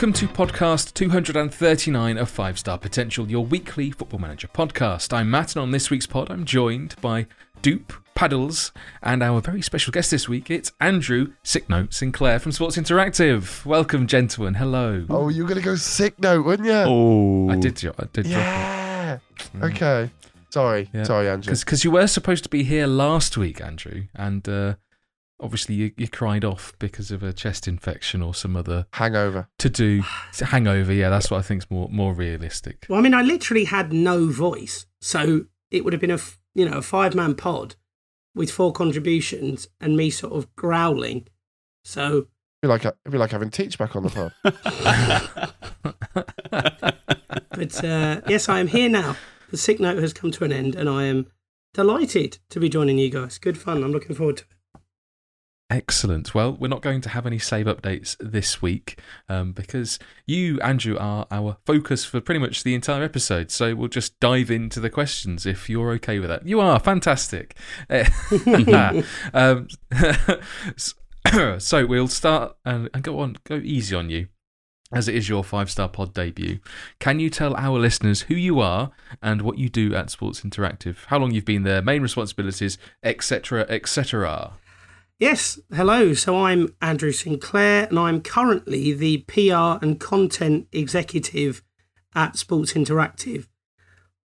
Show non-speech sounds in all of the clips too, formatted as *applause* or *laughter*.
Welcome to podcast 239 of 5 Star Potential, your weekly Football Manager podcast. I'm Matt, and on this week's pod, I'm joined by Dupe, Paddles, and our very special guest this week, it's Andrew Sicknote Sinclair from Sports Interactive. Welcome, gentlemen. Hello. Oh, you were gonna go sick note, weren't you? Oh, I did, I did yeah. Okay. Sorry. Yeah. Sorry, Andrew. Because you were supposed to be here last week, Andrew, and uh, obviously you, you cried off because of a chest infection or some other Hangover. to do hangover. Yeah, that's what I think is more more realistic. Well, I mean, I literally had no voice, so it would have been a f- you know a five man pod with four contributions and me sort of growling. So It'd be like it'd be like having Teach back on the pod. *laughs* But uh, yes, I am here now. The sick note has come to an end, and I am delighted to be joining you guys. Good fun. I'm looking forward to it. Excellent. Well, we're not going to have any save updates this week um, because you, Andrew, are our focus for pretty much the entire episode. So we'll just dive into the questions if you're okay with that. You are fantastic. *laughs* *laughs* Um, *laughs* so we'll start and, and go on, go easy on you. As it is your five star pod debut, can you tell our listeners who you are and what you do at Sports Interactive? How long you've been there, main responsibilities, etc., etc. Yes, hello. So I'm Andrew Sinclair, and I'm currently the PR and content executive at Sports Interactive.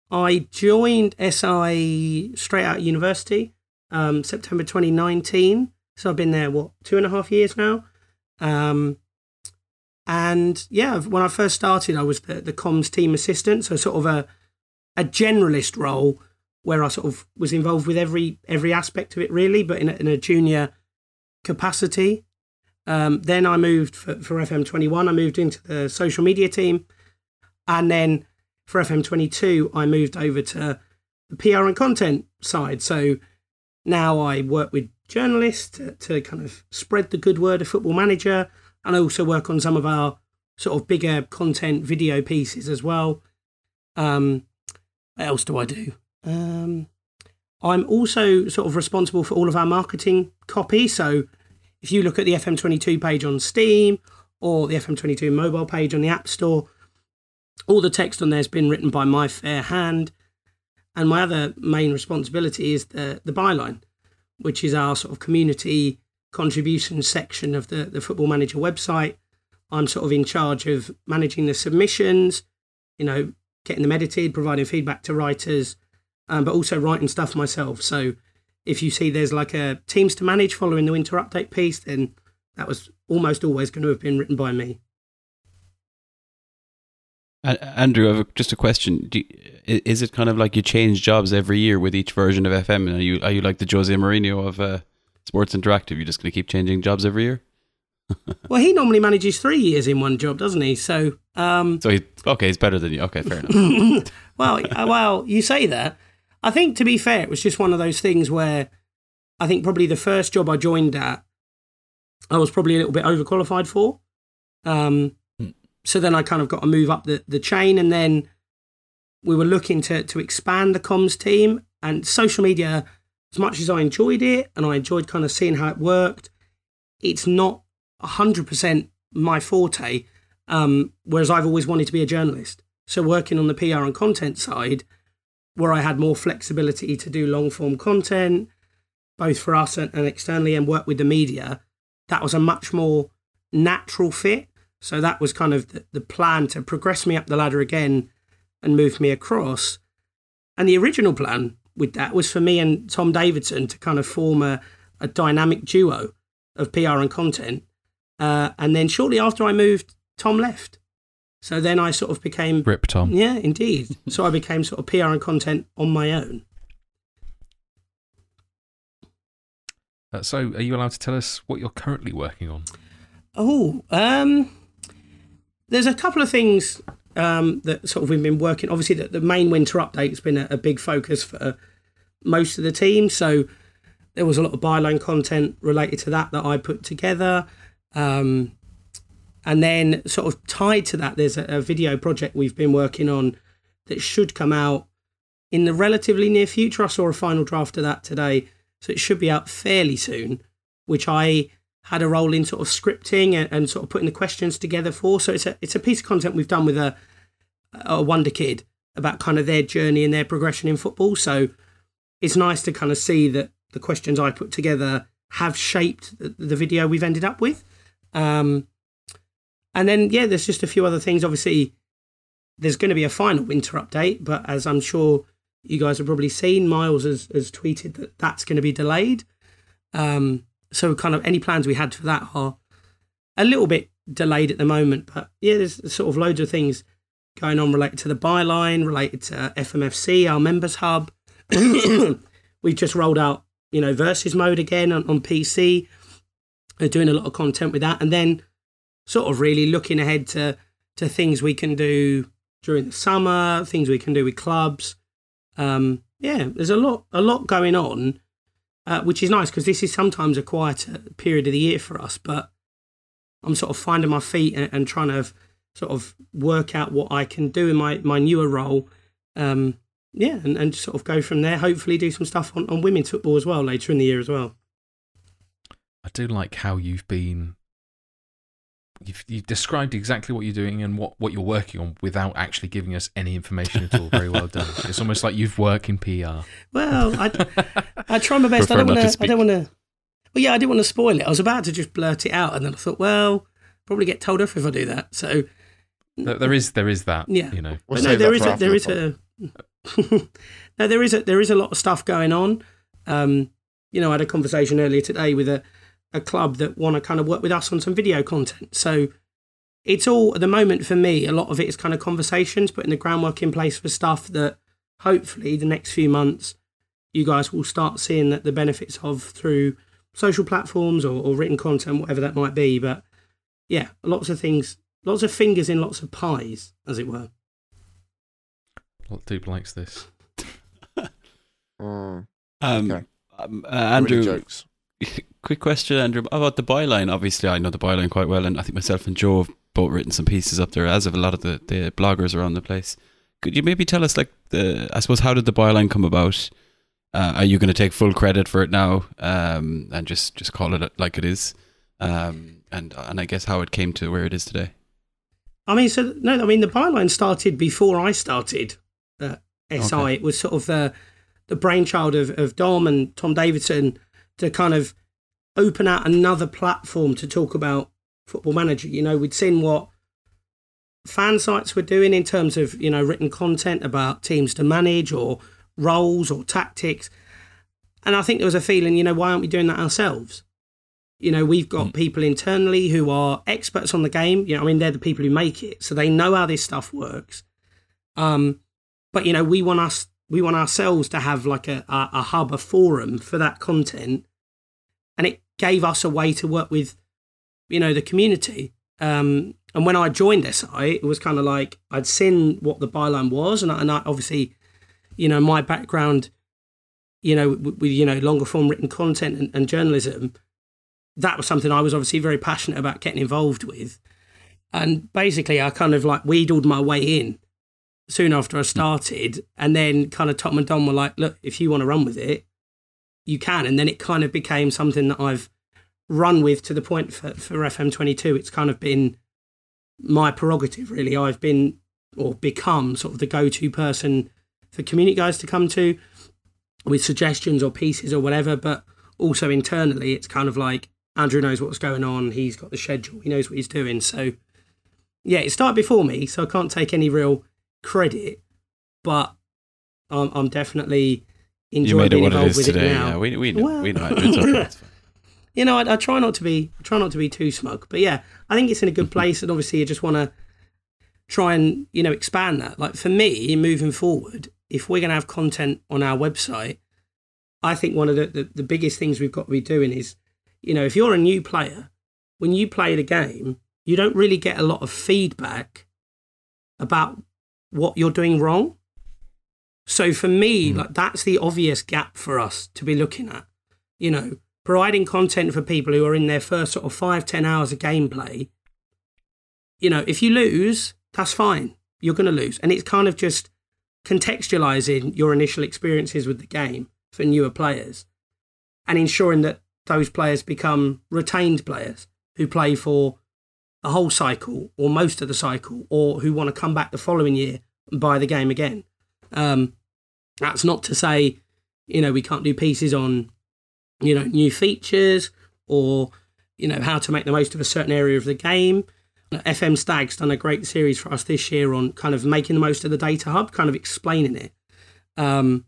I joined SI straight out of university, um, September 2019. So I've been there, what, two and a half years now? Um, and yeah, when I first started, I was the, the comms team assistant, so sort of a, a generalist role where I sort of was involved with every every aspect of it, really, but in a, in a junior capacity. Um, then I moved for, for FM21, I moved into the social media team. And then for FM22, I moved over to the PR and content side. So now I work with journalists to, to kind of spread the good word of Football Manager. And I also work on some of our sort of bigger content video pieces as well. Um, what else do I do? Um, I'm also sort of responsible for all of our marketing copy. So if you look at the FM22 page on Steam or the FM22 mobile page on the App Store, all the text on there has been written by my fair hand. And my other main responsibility is the, the byline, which is our sort of community contribution section of the, the Football Manager website. I'm sort of in charge of managing the submissions, you know, getting them edited, providing feedback to writers, um, but also writing stuff myself. So if you see there's like a teams to manage following the winter update piece, then that was almost always going to have been written by me. Andrew, I have just a question. You, is it kind of like you change jobs every year with each version of FM? Are you are you like the Jose Mourinho of uh, Sports Interactive? You're just going to keep changing jobs every year? *laughs* Well, he normally manages three years in one job, doesn't he? So, um, So he's okay. He's better than you. Okay, fair enough. *laughs* well, uh, well, you say that. I think, to be fair, it was just one of those things where I think probably the first job I joined at, I was probably a little bit overqualified for. Um, so then I kind of got to move up the, the chain, and then we were looking to to expand the comms team and social media. As much as I enjoyed it, and I enjoyed kind of seeing how it worked, it's not hundred percent my forte. Um, whereas I've always wanted to be a journalist, so working on the PR and content side, where I had more flexibility to do long form content, both for us and, and externally, and work with the media, that was a much more natural fit. So that was kind of the, the plan to progress me up the ladder again and move me across. And the original plan with that was for me and Tom Davidson to kind of form a, a dynamic duo of PR and content. Uh, and then shortly after I moved, Tom left. So then I sort of became Rip Tom. yeah, indeed. *laughs* So I became sort of PR and content on my own. Uh, so, are you allowed to tell us what you're currently working on? Oh, um, there's a couple of things um, that sort of we've been working. Obviously, the, the main winter update has been a, a big focus for most of the team. So there was a lot of byline content related to that that I put together. Um, and then, sort of tied to that, there's a, a video project we've been working on that should come out in the relatively near future. I saw a final draft of that today, so it should be out fairly soon, which I had a role in sort of scripting and, and sort of putting the questions together for. So it's a it's a piece of content we've done with a a wonder kid about kind of their journey and their progression in football. So it's nice to kind of see that the questions I put together have shaped the, the video we've ended up with. Um, and then yeah, there's just a few other things. Obviously, there's going to be a final winter update, but as I'm sure you guys have probably seen, Miles has, has tweeted that that's going to be delayed. Um, so kind of any plans we had for that are a little bit delayed at the moment. But yeah, there's sort of loads of things going on related to the byline, related to FMFC, our members hub. *coughs* We've just rolled out, you know, versus mode again on, on PC. We're doing a lot of content with that, and then sort of really looking ahead to to things we can do during the summer, things we can do with clubs. Um, yeah, there's a lot a lot going on, uh, which is nice because this is sometimes a quieter period of the year for us. But I'm sort of finding my feet and, and trying to sort of work out what I can do in my my newer role. Um, yeah, and, and sort of go from there. Hopefully, do some stuff on, on women's football as well later in the year as well. I do like how you've been. You've, you've described exactly what you're doing and what, what you're working on without actually giving us any information at all. Very well done. It's almost like you've worked in PR. Well, I, I try my best. I don't not to want to. I don't want to. Well, yeah, I didn't want to spoil it. I was about to just blurt it out, and then I thought, well, probably get told off if I do that. So There, there is there is that. Yeah. You know. We'll no, save there that is for a, after there the is a *laughs* no, there is a there is a lot of stuff going on. Um, you know, I had a conversation earlier today with a a club that want to kind of work with us on some video content. So it's all at the moment for me. A lot of it is kind of conversations, putting the groundwork in place for stuff that hopefully the next few months you guys will start seeing that the benefits of through social platforms or, or written content, whatever that might be. But yeah, lots of things, lots of fingers in lots of pies, as it were. Dupe likes this. *laughs* Mm, Um, Okay. um, uh, really Andrew, jokes. *laughs* quick question, Andrew, about the byline. Obviously, I know the byline quite well, and I think myself and Joe have both written some pieces up there, as have a lot of the, the bloggers around the place. Could you maybe tell us, like, the I suppose, how did the byline come about? Uh, are you going to take full credit for it now, um, and just just call it like it is? Um, and and I guess how it came to where it is today. I mean, so no, I mean the byline started before I started at SI. Okay. It was sort of the the brainchild of, of Dom and Tom Davidson to kind of open out another platform to talk about football manager. You know, we'd seen what fan sites were doing in terms of, you know, written content about teams to manage or roles or tactics. And I think there was a feeling, you know, why aren't we doing that ourselves? You know, we've got Mm. people internally who are experts on the game. You know, I mean, they're the people who make it, so they know how this stuff works. Um, but you know, we want us, we want ourselves to have like a, a, a hub, a forum for that content, and it gave us a way to work with, you know, the community. Um, and when I joined SI, it was kind of like I'd seen what the byline was, and I, and I obviously, you know, my background, you know, with, with you know longer form written content and, and journalism, that was something I was obviously very passionate about getting involved with. And basically, I kind of like wheedled my way in soon after I started. And then kind of Tom and Dom were like, look, if you want to run with it, you can. And then it kind of became something that I've run with to the point for, for FM22. It's kind of been my prerogative, really. I've been or become sort of the go to person for community guys to come to with suggestions or pieces or whatever. But also internally, it's kind of like Andrew knows what's going on. He's got the schedule. He knows what he's doing. So, yeah, it started before me, so I can't take any real credit. But I'm, I'm definitely You enjoying made it being what it involved is with today. it now. Yeah, we we Well- we know. *laughs* You know, I, I try not to be I try not to be too smug, but yeah, I think it's in a good mm-hmm. place, and obviously, you just want to try and you know expand that. Like for me, moving forward, if we're going to have content on our website, I think one of the, the the biggest things we've got to be doing is, you know, if you're a new player, when you play the game, you don't really get a lot of feedback about what you're doing wrong. So for me, Mm. like that's the obvious gap for us to be looking at. You know, providing content for people who are in their first sort of five, ten hours of gameplay. You know, if you lose, that's fine. You're going to lose. And it's kind of just contextualizing your initial experiences with the game for newer players and ensuring that those players become retained players who play for a whole cycle or most of the cycle, or who want to come back the following year and buy the game again. Um, that's not to say, you know, we can't do pieces on, you know, new features or, you know, how to make the most of a certain area of the game. FM Stag's done a great series for us this year on kind of making the most of the data hub, kind of explaining it. Um,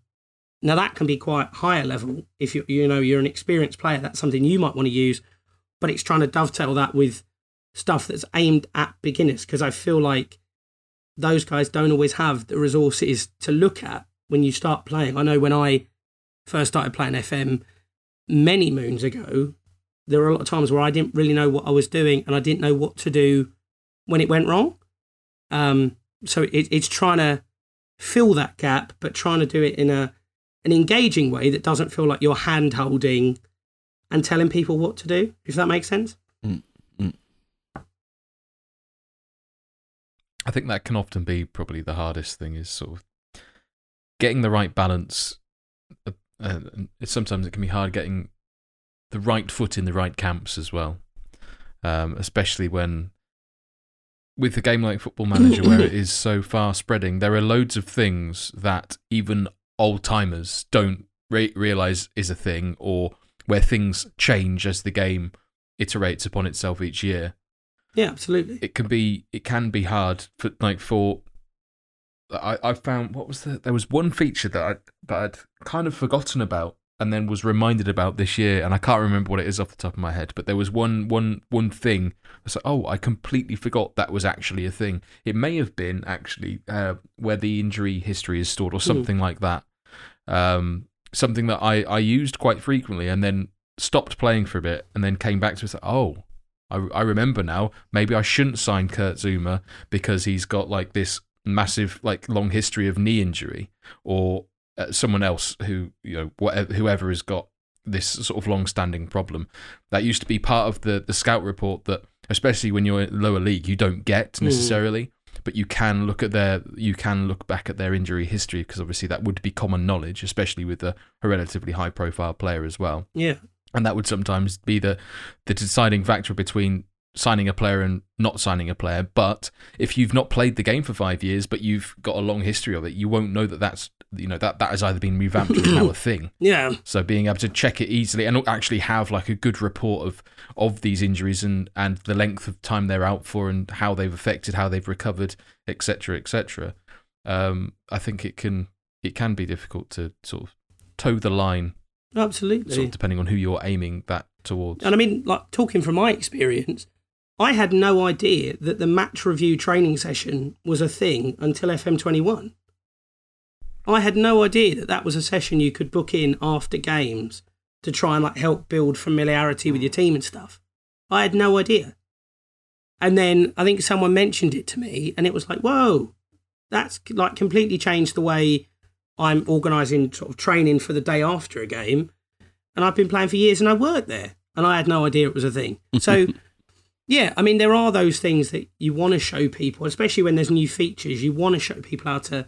now that can be quite higher level if you you know you're an experienced player. That's something you might want to use, but it's trying to dovetail that with stuff that's aimed at beginners because I feel like those guys don't always have the resources to look at when you start playing. I know when I first started playing FM many moons ago, there were a lot of times where I didn't really know what I was doing and I didn't know what to do when it went wrong. Um, so it, it's trying to fill that gap, but trying to do it in a an engaging way that doesn't feel like you're hand holding and telling people what to do. If that makes sense. I think that can often be probably the hardest thing is sort of getting the right balance. Uh, uh, sometimes it can be hard getting the right foot in the right camps as well, um, especially when with a game like Football Manager where it *laughs* is so far spreading. There are loads of things that even old timers don't re- realize is a thing, or where things change as the game iterates upon itself each year Yeah, absolutely. it can be it can be hard for like for I, I found what was the there was one feature that I that I'd kind of forgotten about and then was reminded about this year and I can't remember what it is off the top of my head but there was one one one thing. I was like oh I completely forgot that was actually a thing. It may have been actually uh, where the injury history is stored or something like that. Um something that I I used quite frequently and then stopped playing for a bit and then came back to it like, oh I, I remember now. Maybe I shouldn't sign Kurt Zouma because he's got like this massive, like long history of knee injury, or uh, someone else who you know whatever whoever has got this sort of long-standing problem. That used to be part of the the scout report that, especially when you're in lower league, you don't get necessarily. But you can look at their, you can look back at their injury history because obviously that would be common knowledge, especially with a, a relatively high-profile player as well Yeah. And that would sometimes be the the deciding factor between signing a player and not signing a player but if you've not played the game for 5 years but you've got a long history of it you won't know that that's you know that that has either been revamped or now a *clears throat* thing Yeah. so being able to check it easily and actually have like a good report of of these injuries and and the length of time they're out for and how they've affected how they've recovered etc etc um i think it can it can be difficult to sort of toe the line Absolutely. sort of depending on who you're aiming that towards. And I mean, like talking from my experience, I had no idea that the match review training session was a thing until FM21. I had no idea that that was a session you could book in after games to try and like help build familiarity with your team and stuff. I had no idea. And then I think someone mentioned it to me and it was like, whoa, that's like completely changed the way I'm organising sort of training for the day after a game. And I've been playing for years and I worked there and I had no idea it was a thing. *laughs* So, yeah, I mean, there are those things that you want to show people, especially when there's new features. You want to show people how to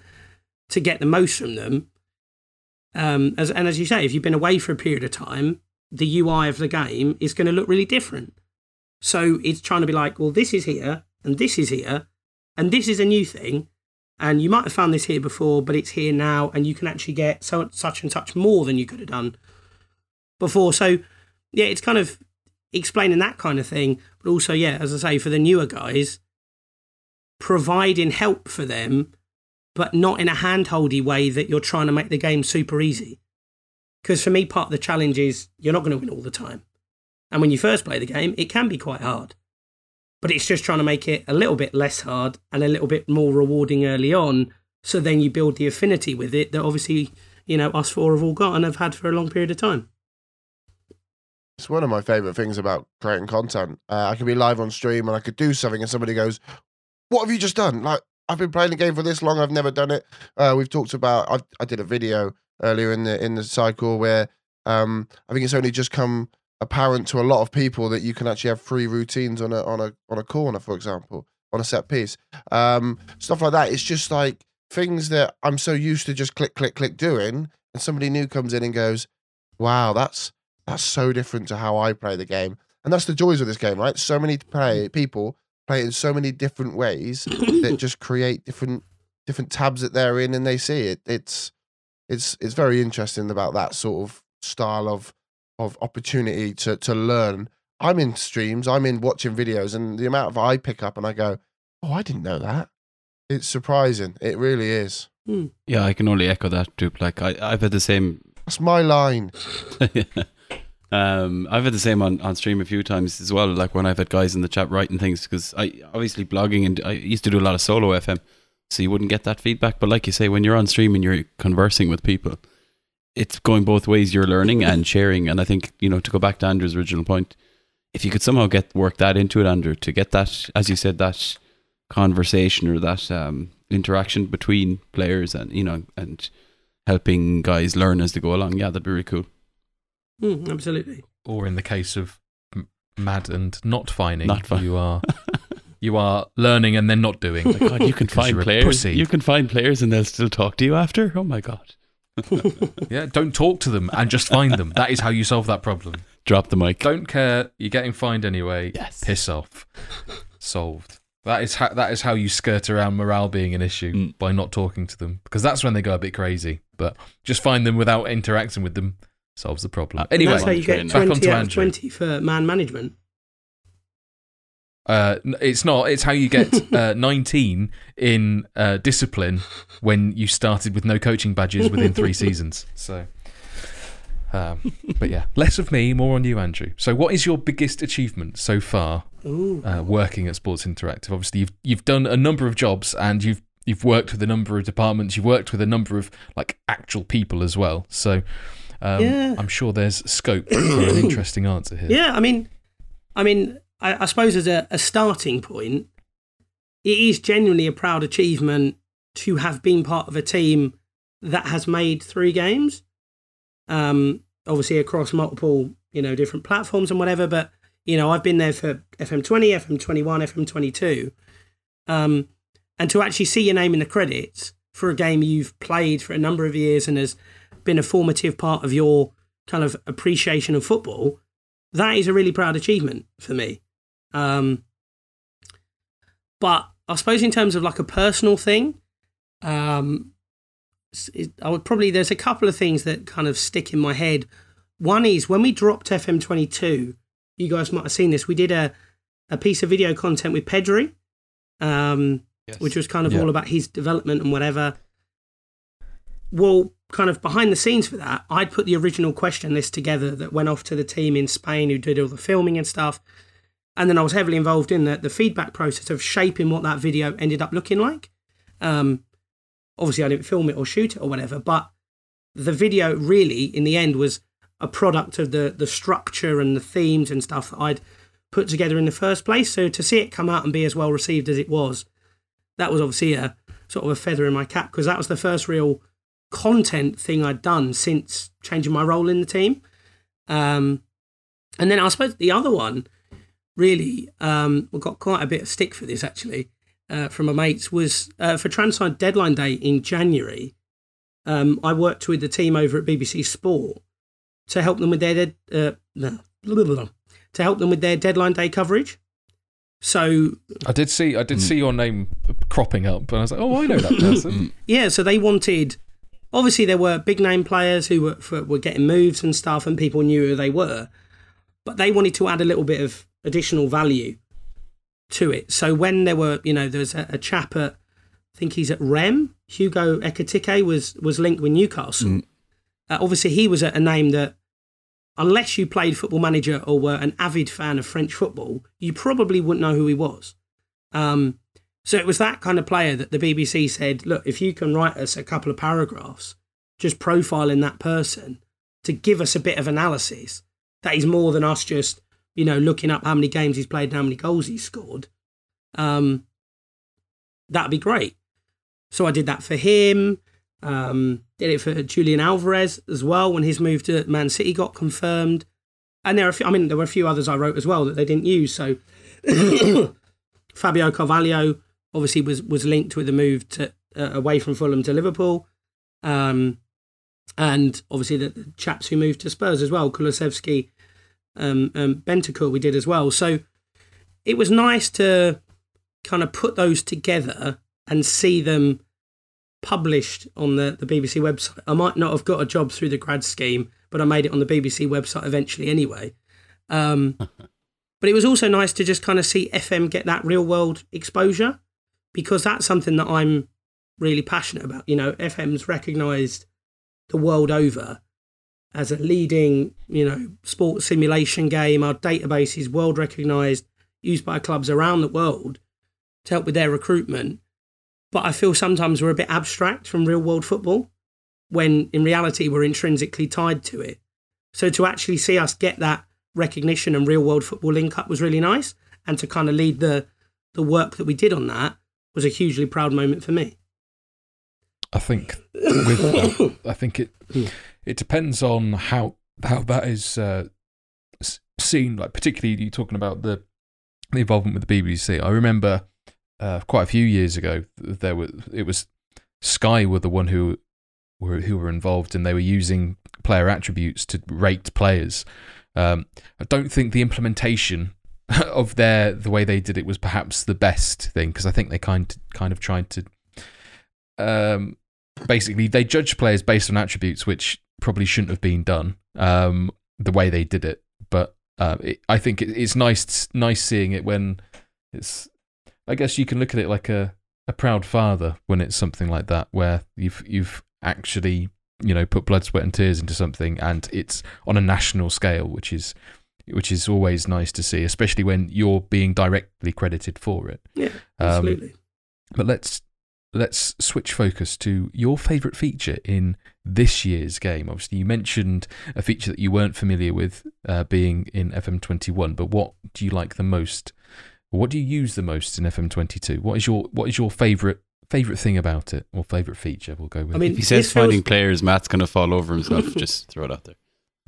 to get the most from them. Um, as and as you say, if you've been away for a period of time, the UI of the game is going to look really different. So it's trying to be like, well, this is here and this is here, and this is a new thing, and you might have found this here before, but it's here now, and you can actually get so such and such more than you could have done before. So yeah, it's kind of explaining that kind of thing, but also yeah, as I say, for the newer guys, providing help for them, but not in a handholdy way that you're trying to make the game super easy. Because for me, part of the challenge is you're not going to win all the time. And when you first play the game, it can be quite hard. But it's just trying to make it a little bit less hard and a little bit more rewarding early on. So then you build the affinity with it that obviously, you know, us four have all got and have had for a long period of time. It's one of my favorite things about creating content. Uh, I could be live on stream and I could do something, and somebody goes, "What have you just done?" Like I've been playing the game for this long, I've never done it. Uh, we've talked about. I, I did a video earlier in the in the cycle where um, I think it's only just come apparent to a lot of people that you can actually have free routines on a on a on a corner, for example, on a set piece. Um, stuff like that. It's just like things that I'm so used to just click click click doing, and somebody new comes in and goes, "Wow, that's." That's so different to how I play the game, and that's the joys of this game, right? So many play people play it in so many different ways *coughs* that just create different different tabs that they're in, and they see it. It's it's it's very interesting about that sort of style of of opportunity to to learn. I'm in streams, I'm in watching videos, and the amount of I pick up and I go, "Oh, I didn't know that." It's surprising. It really is. Yeah, I can only echo that too. Like I, I've had the same. *laughs* That's my line. *laughs* um, I've had the same on, on stream a few times as well. Like when I've had guys in the chat writing things because I obviously blogging and I used to do a lot of solo FM, so you wouldn't get that feedback. But like you say, when you're on stream and you're conversing with people, it's going both ways. You're learning and sharing. And I think you know to go back to Andrew's original point, if you could somehow get work that into it, Andrew, to get that, as you said, that conversation or that um, interaction between players and you know and helping guys learn as they go along. Yeah, that'd be really cool. Mm, absolutely. Or in the case of m- mad and not finding, Not fin- you are *laughs* you are learning and then not doing. Oh my God, you can 'Cause find players. pussy. You can find players and they'll still talk to you after. Oh my God. *laughs* Yeah, don't talk to them and just find them. That is how you solve that problem. Drop the mic. Don't care. You're getting fined anyway. Yes. Piss off. Solved. That is how that is how you skirt around morale being an issue Mm. by not talking to them because that's when they go a bit crazy. But just find them without interacting with them solves the problem. Uh, Anyway, that's how you get Back 20 onto out of Andrew. 20 for man management. Uh, it's not. It's how you get *laughs* uh, 19 in uh, discipline when you started with no coaching badges within three *laughs* seasons. So, um, but yeah, less of me, more on you, Andrew. So, what is your biggest achievement so far uh, working at Sports Interactive? Obviously, you've you've done a number of jobs and you've you've worked with a number of departments. You've worked with a number of like actual people as well. So, um, Yeah. I'm sure there's scope for an *coughs* interesting answer here. Yeah, I mean, I mean, I, I suppose as a, a starting point, it is genuinely a proud achievement to have been part of a team that has made three games. Um, obviously across multiple, you know, different platforms and whatever. But you know, I've been there for FM20, FM21, FM22, um, and to actually see your name in the credits for a game you've played for a number of years and has been a formative part of your kind of appreciation of football that is a really proud achievement for me. Um, but I suppose in terms of like a personal thing, um, it- I would probably there's a couple of things that kind of stick in my head. One is when we dropped FM22, you guys might have seen this. We did a a piece of video content with Pedri, um, Yes. which was kind of Yeah. all about his development and whatever. Well, kind of behind the scenes for that, I'd put the original question list together that went off to the team in Spain who did all the filming and stuff. And then I was heavily involved in the, the feedback process of shaping what that video ended up looking like. Um, obviously, I didn't film it or shoot it or whatever, but the video really, in the end, was a product of the, the structure and the themes and stuff that I'd put together in the first place. So to see it come out and be as well received as it was, that was obviously a sort of a feather in my cap because that was the first real content thing I'd done since changing my role in the team. Um, and then I suppose the other one, really, um, we got quite a bit of stick for this actually uh, from my mates, was uh, for Transfer Deadline Day in January. Um, I worked with the team over at BBC Sport to help them with their dead, uh, no, blah, blah, blah, to help them with their Deadline Day coverage. So I did see I did Mm. see your name cropping up, and I was like, oh, I know that person. *laughs* Yeah, so they wanted. Obviously, there were big name players who were for, were getting moves and stuff, and people knew who they were. But they wanted to add a little bit of additional value to it. So when there were, you know, there's a, a chap at, I think he's at Reims, Hugo Ekitike was was linked with Newcastle. Mm. Uh, obviously, he was a, a name that, unless you played Football Manager or were an avid fan of French football, you probably wouldn't know who he was. Um, so it was that kind of player that the BBC said, look, if you can write us a couple of paragraphs just profiling that person to give us a bit of analysis, that is more than us just, you know, looking up how many games he's played and how many goals he's scored. Um, that'd be great. So I did that for him. Um, did it for Julian Alvarez as well when his move to Man City got confirmed. And there are, a few, I mean, there were a few others I wrote as well that they didn't use. So *coughs* Fabio Carvalho obviously was was linked with the move to uh, away from Fulham to Liverpool. Um, and obviously the, the chaps who moved to Spurs as well, Kulusevski, um, um, Bentancur, we did as well. So it was nice to kind of put those together and see them published on the, the BBC website. I might not have got a job through the grad scheme, but I made it on the BBC website eventually anyway. Um, *laughs* but it was also nice to just kind of see FM get that real world exposure because that's something that I'm really passionate about. You know, FM's recognised the world over as a leading, you know, sports simulation game. Our database is world recognised, used by clubs around the world to help with their recruitment. But I feel sometimes we're a bit abstract from real world football when in reality we're intrinsically tied to it. So to actually see us get that recognition and real world football link up was really nice. And to kind of lead the the work that we did on that was a hugely proud moment for me. I think with that, I think it *coughs* it depends on how how that is uh, seen. Like particularly you talking about the the involvement with the BBC. I remember uh, quite a few years ago there were it was Sky were the one who were who were involved and they were using player attributes to rate players. Um, I don't think the implementation *laughs* of their the way they did it was perhaps the best thing because I think they kind kind of tried to um, basically they judge players based on attributes which probably shouldn't have been done um, the way they did it. But uh, it, I think it, it's nice nice seeing it when it's. I guess you can look at it like a, a proud father when it's something like that where you've you've actually you know put blood, sweat, and tears into something, and it's on a national scale, which is which is always nice to see, especially when you're being directly credited for it. Yeah, absolutely. Um, but let's let's switch focus to your favourite feature in this year's game. Obviously, you mentioned a feature that you weren't familiar with uh, being in FM21, but what do you like the most? What do you use the most in FM22? What is your what is your favourite favourite thing about it or favourite feature? We'll go with. I mean, if he says finding feels... players, Matt's going to fall over himself. just throw it out there.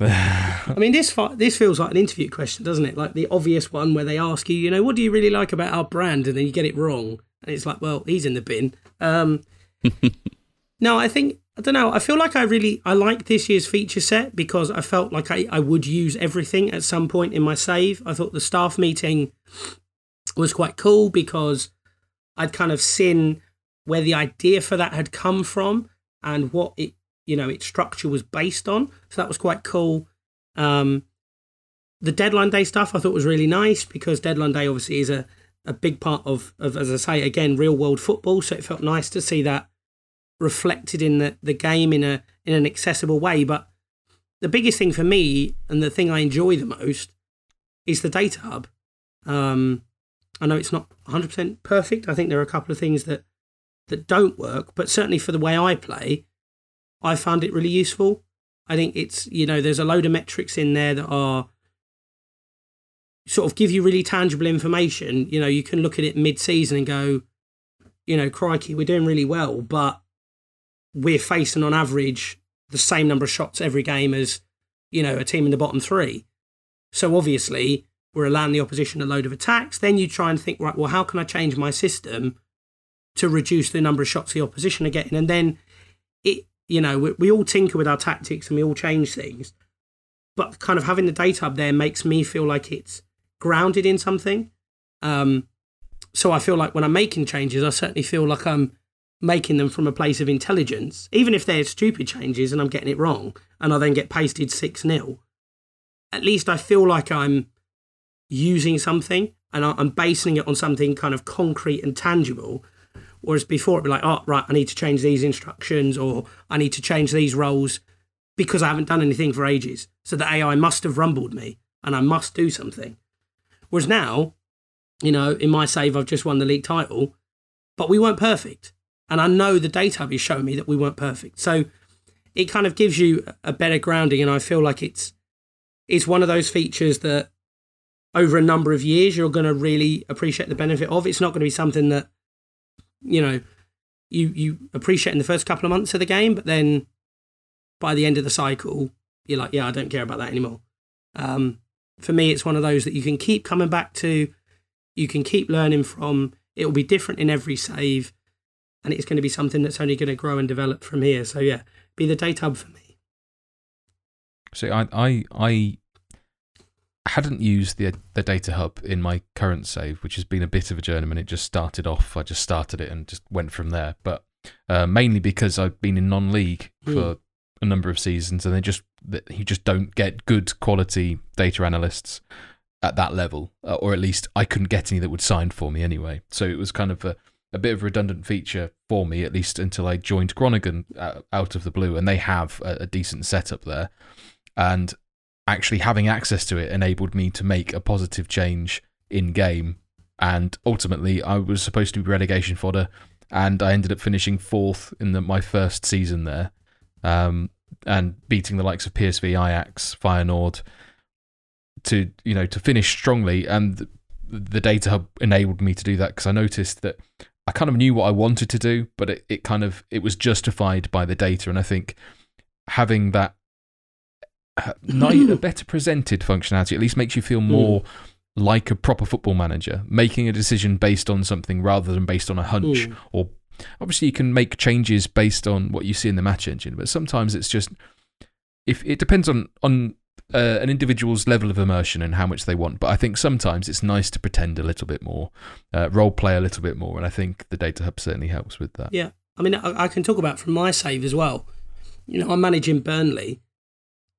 *laughs* I mean, this this feels like an interview question, doesn't it? Like the obvious one where they ask you, you know, what do you really like about our brand, and then you get it wrong, and it's like, well, he's in the bin. Um, *laughs* no, I think I don't know. I feel like I really I like this year's feature set because I felt like I, I would use everything at some point in my save. I thought the staff meeting was quite cool because I'd kind of seen where the idea for that had come from and what it you know its structure was based on. So that was quite cool. Um, the deadline day stuff I thought was really nice because deadline day obviously is a a big part of, of as I say again real world football. So it felt nice to see that reflected in the, the game in a in an accessible way. But the biggest thing for me and the thing I enjoy the most is the data hub. Um, I know it's not 100% perfect. I think there are a couple of things that that don't work, but certainly for the way I play, I found it really useful. I think it's you know there's a load of metrics in there that are sort of give you really tangible information. You know, you can look at it mid season and go, you know, crikey, we're doing really well, but we're facing on average the same number of shots every game as, you know, a team in the bottom three. So obviously, we're allowing the opposition a load of attacks. Then you try and think, right, well, how can I change my system to reduce the number of shots the opposition are getting? And then it, you know, we, we all tinker with our tactics and we all change things. But kind of having the data up there makes me feel like it's grounded in something. Um, so I feel like when I'm making changes, I certainly feel like I'm making them from a place of intelligence, even if they're stupid changes and I'm getting it wrong and I then get pasted 6 0. At least I feel like I'm using something and I'm basing it on something kind of concrete and tangible. Whereas before it'd be like, oh, right, I need to change these instructions or I need to change these roles because I haven't done anything for ages. So the AI must have rumbled me and I must do something. Whereas now, you know, in my save, I've just won the league title, but we weren't perfect. And I know the data is showing me that we weren't perfect. So it kind of gives you a better grounding. And I feel like it's, it's one of those features that over a number of years, you're going to really appreciate the benefit of. It's not going to be something that, you know, you, you appreciate in the first couple of months of the game, but then by the end of the cycle, you're like, yeah, I don't care about that anymore. Um, for me, it's one of those that you can keep coming back to, you can keep learning from. It will be different in every save, and it's going to be something that's only going to grow and develop from here. So yeah, be the data hub for me. So I I I hadn't used the the data hub in my current save, which has been a bit of a journeyman. It just started off. I just started it and just went from there. But uh, mainly because I've been in non-league Hmm. for a number of seasons, and they just that you just don't get good quality data analysts at that level, uh, or at least I couldn't get any that would sign for me anyway. So it was kind of a, a bit of a redundant feature for me, at least until I joined Groningen uh, out of the blue, and they have a, a decent setup there, and actually having access to it enabled me to make a positive change in game, and ultimately I was supposed to be relegation fodder, and I ended up finishing fourth in the, my first season there, um, and beating the likes of PSV, Ajax, Feyenoord to you know to finish strongly. And the, data hub enabled me to do that because I noticed that I kind of knew what I wanted to do but it, it kind of it was justified by the data. And I think having that uh, a *clears throat* better presented functionality at least makes you feel more like a proper football manager making a decision based on something rather than based on a hunch Mm. or obviously you can make changes based on what you see in the match engine but sometimes it's just if it depends on on uh, an individual's level of immersion and how much they want. But I think sometimes it's nice to pretend a little bit more, uh, role play a little bit more, and I think the data hub certainly helps with that. Yeah, I mean, I, I can talk about from my save as well. You know, I'm managing Burnley,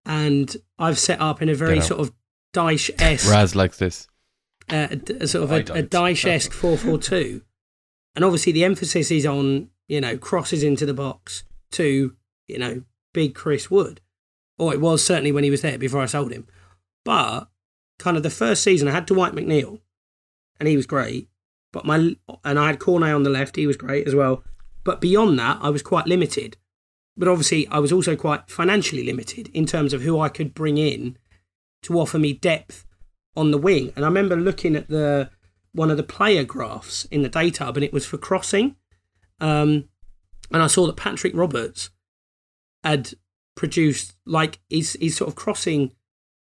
and I've set up in a very sort of Dyche esque, Raz likes this. uh, a d- a sort of I a, a don't. Dyche esque four four two, and obviously the emphasis is on you know crosses into the box to you know big Chris Wood, or it was certainly when he was there before I sold him. But kind of the first season, I had Dwight McNeil, and he was great. But my and I had Cornet on the left, he was great as well. But beyond that, I was quite limited. But obviously, I was also quite financially limited in terms of who I could bring in to offer me depth on the wing. And I remember looking at the one of the player graphs in the data hub, and it was for crossing. Um, and I saw that Patrick Roberts had produced like he's he's sort of crossing.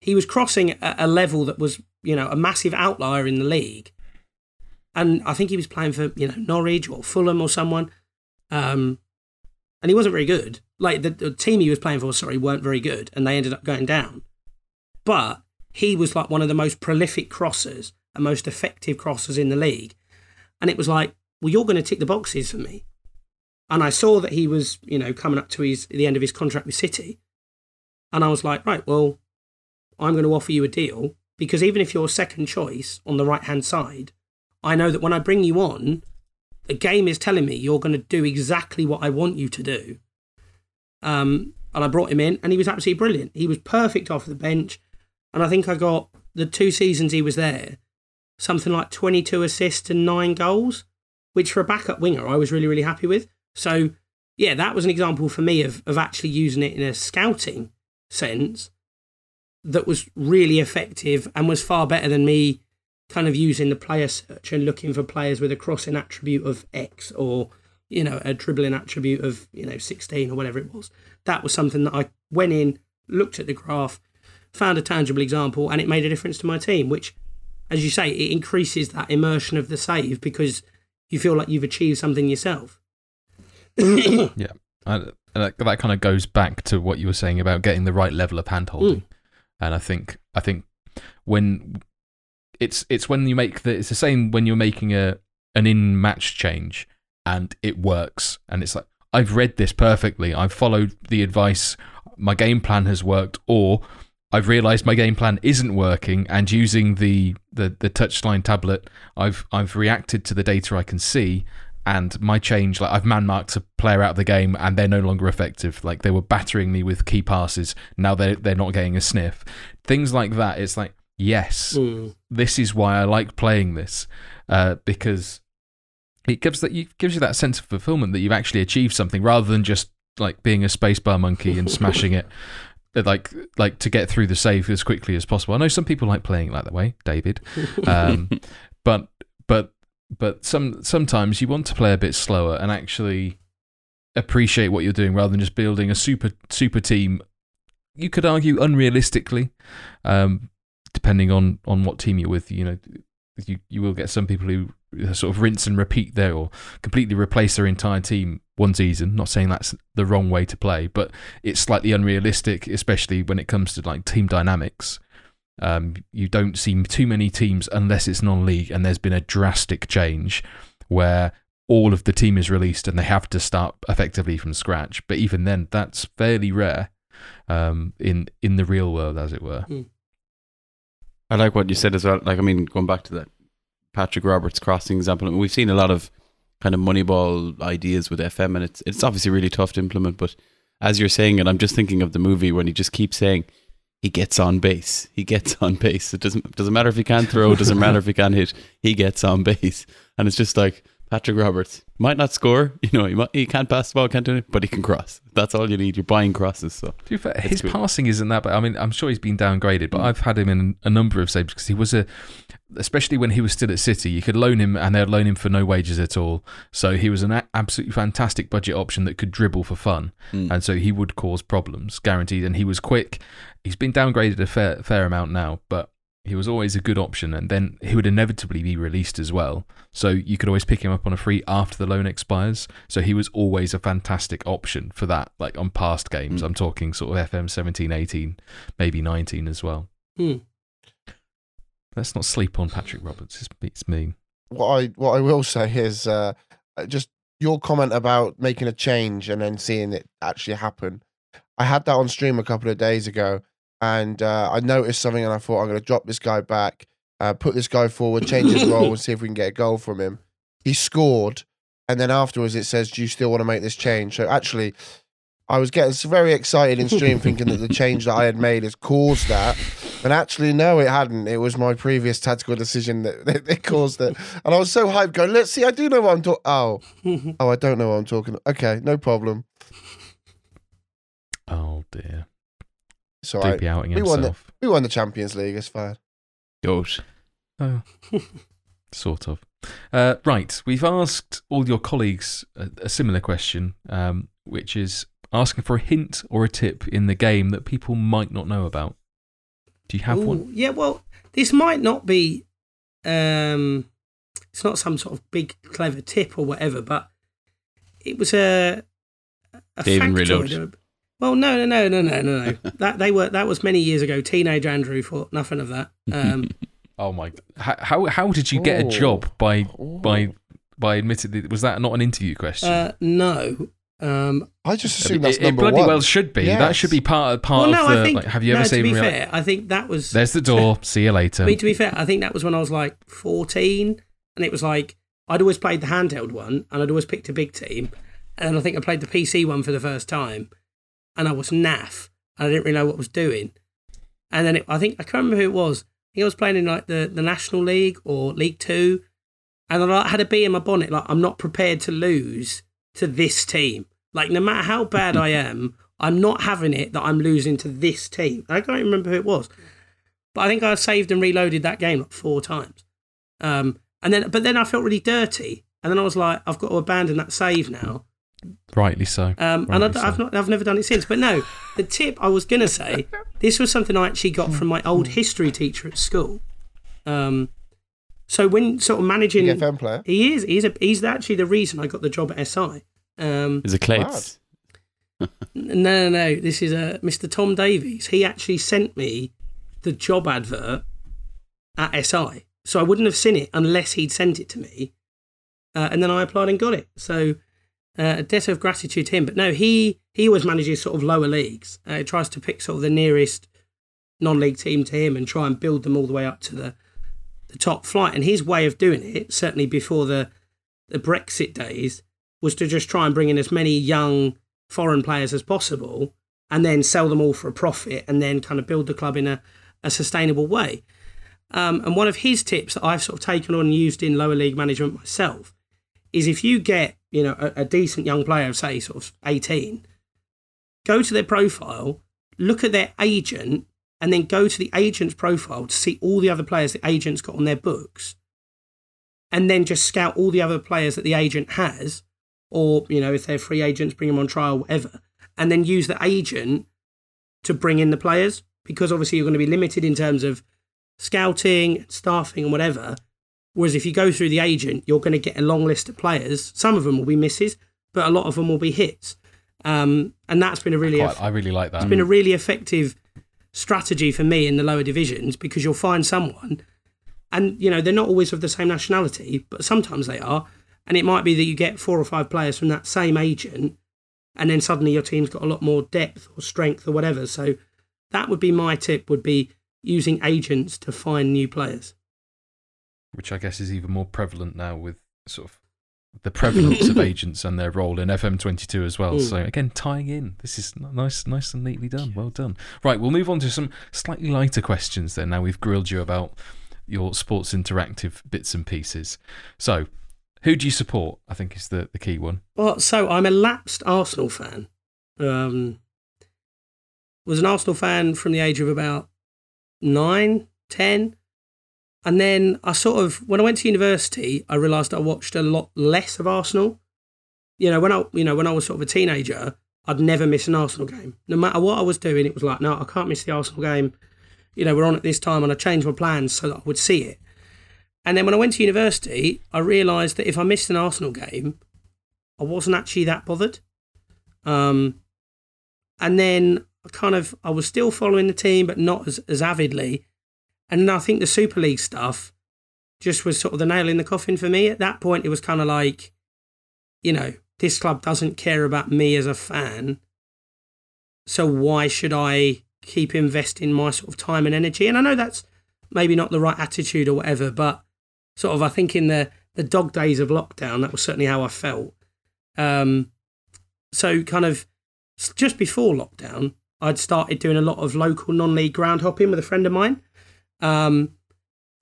He was crossing at a level that was you know a massive outlier in the league, and I think he was playing for you know Norwich or Fulham or someone. Um, and he wasn't very good. Like the, the team he was playing for, sorry, weren't very good, and they ended up going down. But he was like one of the most prolific crossers and most effective crossers in the league. And it was like, well, you're going to tick the boxes for me. And I saw that he was, you know, coming up to his the end of his contract with City, and I was like, right, well, I'm going to offer you a deal because even if you're second choice on the right hand side, I know that when I bring you on, the game is telling me you're going to do exactly what I want you to do. Um, and I brought him in, and he was absolutely brilliant. He was perfect off the bench, and I think I got the two seasons he was there, something like 22 assists and nine goals, which for a backup winger I was really really happy with. So yeah, that was an example for me of of actually using it in a scouting sense that was really effective and was far better than me kind of using the player search and looking for players with a crossing attribute of X or you know a dribbling attribute of you know 16 or whatever it was. That was something that I went in, looked at the graph, found a tangible example, and it made a difference to my team. Which, as you say, it increases that immersion of the save because you feel like you've achieved something yourself. *coughs* Yeah, and that, that kind of goes back to what you were saying about getting the right level of hand holding, mm. and I think I think when it's it's when you make the it's the same when you're making a an in match change and it works. And it's like I've read this perfectly. I've followed the advice. My game plan has worked. Or I've realized my game plan isn't working and using the the the touchline tablet I've I've reacted to the data I can see and my change like I've man marked a player out of the game and they're no longer effective. Like they were battering me with key passes. Now they they're not getting a sniff. Things like that it's like yes Mm. this is why I like playing this uh, because it gives that you gives you that sense of fulfillment that you've actually achieved something rather than just like being a spacebar monkey and *laughs* smashing it like like to get through the save as quickly as possible. I know some people like playing like that way, David, *laughs* um, but but but some sometimes you want to play a bit slower and actually appreciate what you're doing rather than just building a super super team. You could argue unrealistically, um, depending on on what team you're with. You know, you you will get some people who sort of rinse and repeat there or completely replace their entire team one season. Not saying that's the wrong way to play, but it's slightly unrealistic, especially when it comes to like team dynamics. Um, you don't see too many teams unless it's non-league, and there's been a drastic change where all of the team is released and they have to start effectively from scratch. But even then, that's fairly rare um, in in the real world, as it were. I like what you said as well. Like, I mean, going back to that Patrick Roberts crossing example, I mean, we've seen a lot of kind of moneyball ideas with FM, and it's it's obviously really tough to implement. But as you're saying it, I'm just thinking of the movie when he just keeps saying he gets on base, he gets on base. It doesn't doesn't matter if he can't throw, it doesn't matter if he can't hit, he gets on base, and it's just like Patrick Roberts might not score, *laughs* you know, he might, he can't pass the ball, can't do it, but he can cross. That's all you need. You're buying crosses, so fair, his good. passing isn't that bad. I mean, I'm sure he's been downgraded, but I've had him in a number of saves because he was a, especially when he was still at City, you could loan him and they'd loan him for no wages at all. So he was an a- absolutely fantastic budget option that could dribble for fun. Mm. And so he would cause problems, guaranteed. And he was quick. He's been downgraded a fair, fair amount now, but he was always a good option. And then he would inevitably be released as well. So you could always pick him up on a free after the loan expires. So he was always a fantastic option for that, like on past games. Mm. I'm talking sort of FM 17, 18, maybe 19 as well. Hmm. Let's not sleep on Patrick Roberts. It's, it's mean. what I what I will say is uh, just your comment about making a change and then seeing it actually happen. I had that on stream a couple of days ago, and uh, I noticed something, and I thought I'm going to drop this guy back, uh, put this guy forward, change his role, and see if we can get a goal from him. He scored, and then afterwards it says, "Do you still want to make this change?" So actually. I was getting very excited in stream, *laughs* thinking that the change that I had made has caused that, and actually, no, it hadn't. It was my previous tactical decision that, *laughs* that, that caused it. And I was so hyped going, let's see, I do know what I'm talking Oh, *laughs* oh, I don't know what I'm talking Okay, no problem. Oh, dear. It's all right. Doopy outing We won the- himself. We won the Champions League, it's fine. goat. Oh, *laughs* sort of. Uh, right, we've asked all your colleagues a, a similar question, um, which is asking for a hint or a tip in the game that people might not know about. Do you have Ooh, one? Yeah, well, this might not be. Um, it's not some sort of big clever tip or whatever, but it was a. a Dave and factoid. Reload. Well, no, no, no, no, no, no, no. *laughs* that they were that was many years ago. Teenage Andrew thought nothing of that. Um, *laughs* Oh my! How how, how did you get a Oh. job by Ooh. by by admittedly? Was that not an interview question? uh, no. Um, I just it, assume that's it number bloody one. well should be. That should be part of part well, no, of the. I think. like, have you no, ever to be real- fair, I think that was. There's the door. *laughs* See you later. I mean, to be fair, I think that was when I was like 14, and it was like I'd always played the handheld one, and I'd always picked a big team, and I think I played the PC one for the first time, and I was naff, and I didn't really know what I was doing, and then it, I think I can't remember who it was. I think I was playing in like the, the National League or League Two, and I like, had a bee in my bonnet, like I'm not prepared to lose to this team. Like no matter how bad I *laughs* am, I'm not having it that I'm losing to this team. I can't remember who it was. But I think I saved and reloaded that game like four times. Um, and then, but then I felt really dirty, and then I was like, I've got to abandon that save now. Rightly so. Um, and Rightly I, I've so. not, I've never done it since. But no, the tip I was gonna say, *laughs* this was something I actually got from my old history teacher at school. Um, so when sort of managing, Big FM player. he is, he's a, he's actually the reason I got the job at SI. Um, Is it Clates? no, no, no. This is uh, Mr. Tom Davies. He actually sent me the job advert at SI. So I wouldn't have seen it unless he'd sent it to me. Uh, and then I applied and got it. So uh, a debt of gratitude to him. But no, he, he always manages sort of lower leagues. Uh, he tries to pick sort of the nearest non league team to him and try and build them all the way up to the, the top flight. And his way of doing it, certainly before the, the Brexit days, was to just try and bring in as many young foreign players as possible and then sell them all for a profit and then kind of build the club in a, a sustainable way. Um, and one of his tips that I've sort of taken on and used in lower league management myself is if you get, you know, a, a decent young player, say sort of 18, go to their profile, look at their agent, and then go to the agent's profile to see all the other players the agent's got on their books. And then just scout all the other players that the agent has, or, you know, if they're free agents, bring them on trial, whatever. And then use the agent to bring in the players because obviously you're going to be limited in terms of scouting, staffing, and whatever. Whereas if you go through the agent, you're going to get a long list of players. Some of them will be misses, but a lot of them will be hits. Um, and that's been a really Quite- I really like that. it's been a really effective strategy for me in the lower divisions because you'll find someone and you know they're not always of the same nationality but sometimes they are and it might be that you get four or five players from that same agent and then suddenly your team's got a lot more depth or strength or whatever so that would be my tip would be using agents to find new players which I guess is even more prevalent now with sort of the prevalence of *laughs* agents and their role in FM22 as well. Mm. So again, tying in. This is nice, nice and neatly done. Well done. Right, we'll move on to some slightly lighter questions. Then now we've grilled you about your sports interactive bits and pieces. So, who do you support? I think is the the key one. Well, so I'm a lapsed Arsenal fan. Um, was an Arsenal fan from the age of about nine, ten, and then I sort of when I went to university, I realised I watched a lot less of Arsenal. You know, when I you know when I was sort of a teenager, I'd never miss an Arsenal game. No matter what I was doing, it was like, no, I can't miss the Arsenal game. You know, we're on at this time, and I changed my plans so that I would see it. And then when I went to university, I realised that if I missed an Arsenal game, I wasn't actually that bothered. Um, and then I kind of I was still following the team, but not as, as avidly. And I think the Super League stuff just was sort of the nail in the coffin for me. At that point, it was kind of like, you know, this club doesn't care about me as a fan. So why should I keep investing my sort of time and energy? And I know that's maybe not the right attitude or whatever, but sort of I think in the the dog days of lockdown, that was certainly how I felt. Um, so kind of just before lockdown, I'd started doing a lot of local non-league ground hopping with a friend of mine. Um,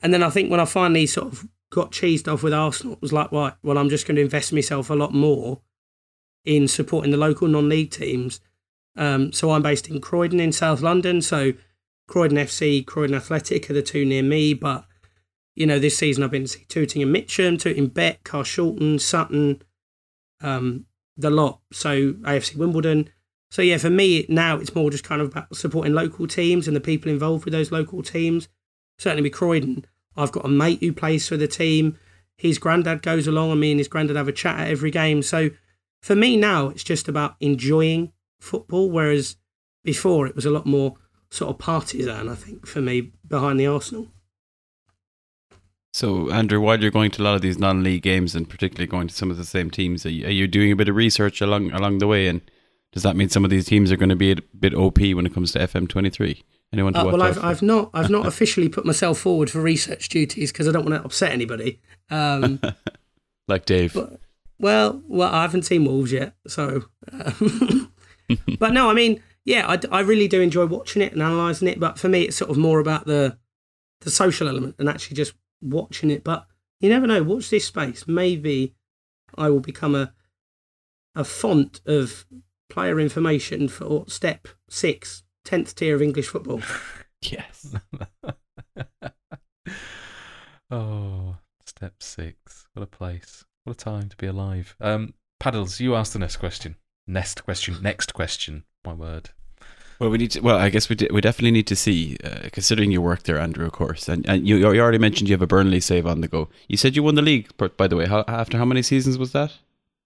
and then I think when I finally sort of got cheesed off with Arsenal, it was like, right, well, I'm just going to invest myself a lot more in supporting the local non-league teams. Um, so I'm based in Croydon in South London. So Croydon FC, Croydon Athletic are the two near me. But, you know, this season I've been to Tooting and Mitcham, Tooting Bec, Carshalton, Sutton, um, the lot. So AFC Wimbledon. So yeah, for me now it's more just kind of about supporting local teams and the people involved with those local teams. Certainly with Croydon, I've got a mate who plays for the team. His granddad goes along, and me and his granddad have a chat at every game. So for me now, it's just about enjoying football, whereas before it was a lot more sort of partisan. I think for me behind the Arsenal. So, Andrew, while you're going to a lot of these non-league games, and particularly going to some of the same teams, are you, are you doing a bit of research along along the way? And does that mean some of these teams are going to be a bit OP when it comes to FM23? Anyone to Uh, watch well, I've. I've not I've not officially put myself forward for research duties because I don't want to upset anybody. Um, *laughs* like Dave. But- well, well, I haven't seen Wolves yet, so. um, *laughs* but no, I mean, yeah, I, I really do enjoy watching it and analysing it. But for me, it's sort of more about the the social element and actually just watching it. But you never know. Watch this space. Maybe I will become a a font of player information for step six, tenth tier of English football. *laughs* yes. *laughs* oh, step six. What a place. What a time to be alive. Um, Paddles, you asked the next question. Next question. Next question. My word. Well, we need to. Well, I guess we d- we definitely need to see, uh, considering your work there, Andrew, of course, and and you you already mentioned you have a Burnley save on the go. You said you won the league, but by the way, how, after how many seasons was that?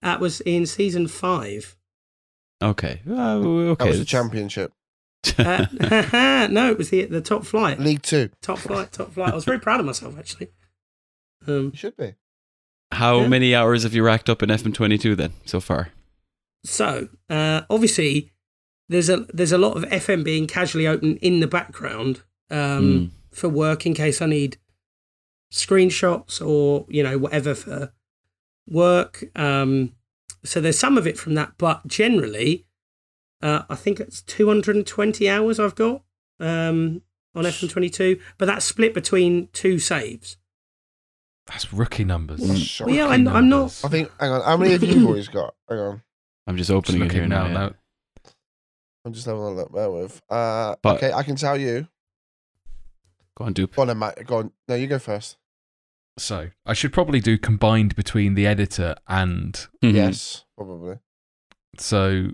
That was in season five. Okay, uh, okay. That was the championship. Uh, *laughs* no, it was the the top flight. League Two. Top flight, top flight. I was very proud of myself actually. Um, You should be. how Yeah. many hours have you racked up in FM22 then so far? so uh, obviously, there's a there's a lot of FM being casually open in the background um, Mm. for work in case I need screenshots or you know whatever for work. Um, so there's some of it from that, but generally, uh, I think it's 220 hours I've got um, on FM22, but that's split between two saves. That's rookie numbers. That's shocking. Well, yeah, I'm- I'm not- I think. Hang on. How many have you *coughs* boys got? Hang on. I'm just Just opening it here now. now. I'm just having a look. Bear with. Uh, But- okay, I can tell you. Go on, do. Go on, then, Matt. Go on. No, you go first. So I should probably do combined between the editor and Mhm. Yes, probably. so